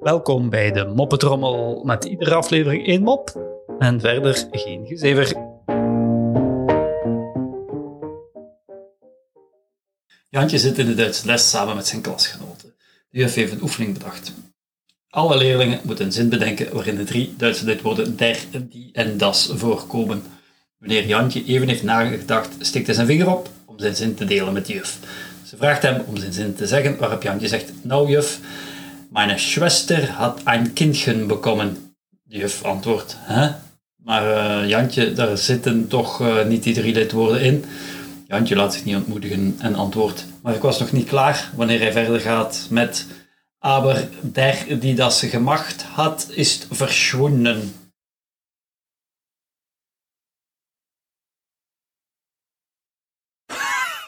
Welkom bij de Moppetrommel met iedere aflevering één mop en verder geen gezever. Jantje zit in de Duitse les samen met zijn klasgenoten. De juf heeft een oefening bedacht. Alle leerlingen moeten een zin bedenken waarin de drie Duitse lidwoorden der, die en das voorkomen. Wanneer Jantje even heeft nagedacht, steekt hij zijn vinger op om zijn zin te delen met de juf. Ze vraagt hem om zijn zin te zeggen, waarop Jantje zegt, nou juf, mijn Schwester had een kindje bekommen. De juf antwoordt, hè? Maar eh, Jantje, daar zitten toch eh, niet die drie lidwoorden in. Jantje laat zich niet ontmoedigen en antwoordt, maar ik was nog niet klaar wanneer hij verder gaat met aber der, die das gemacht had, is verschwunden.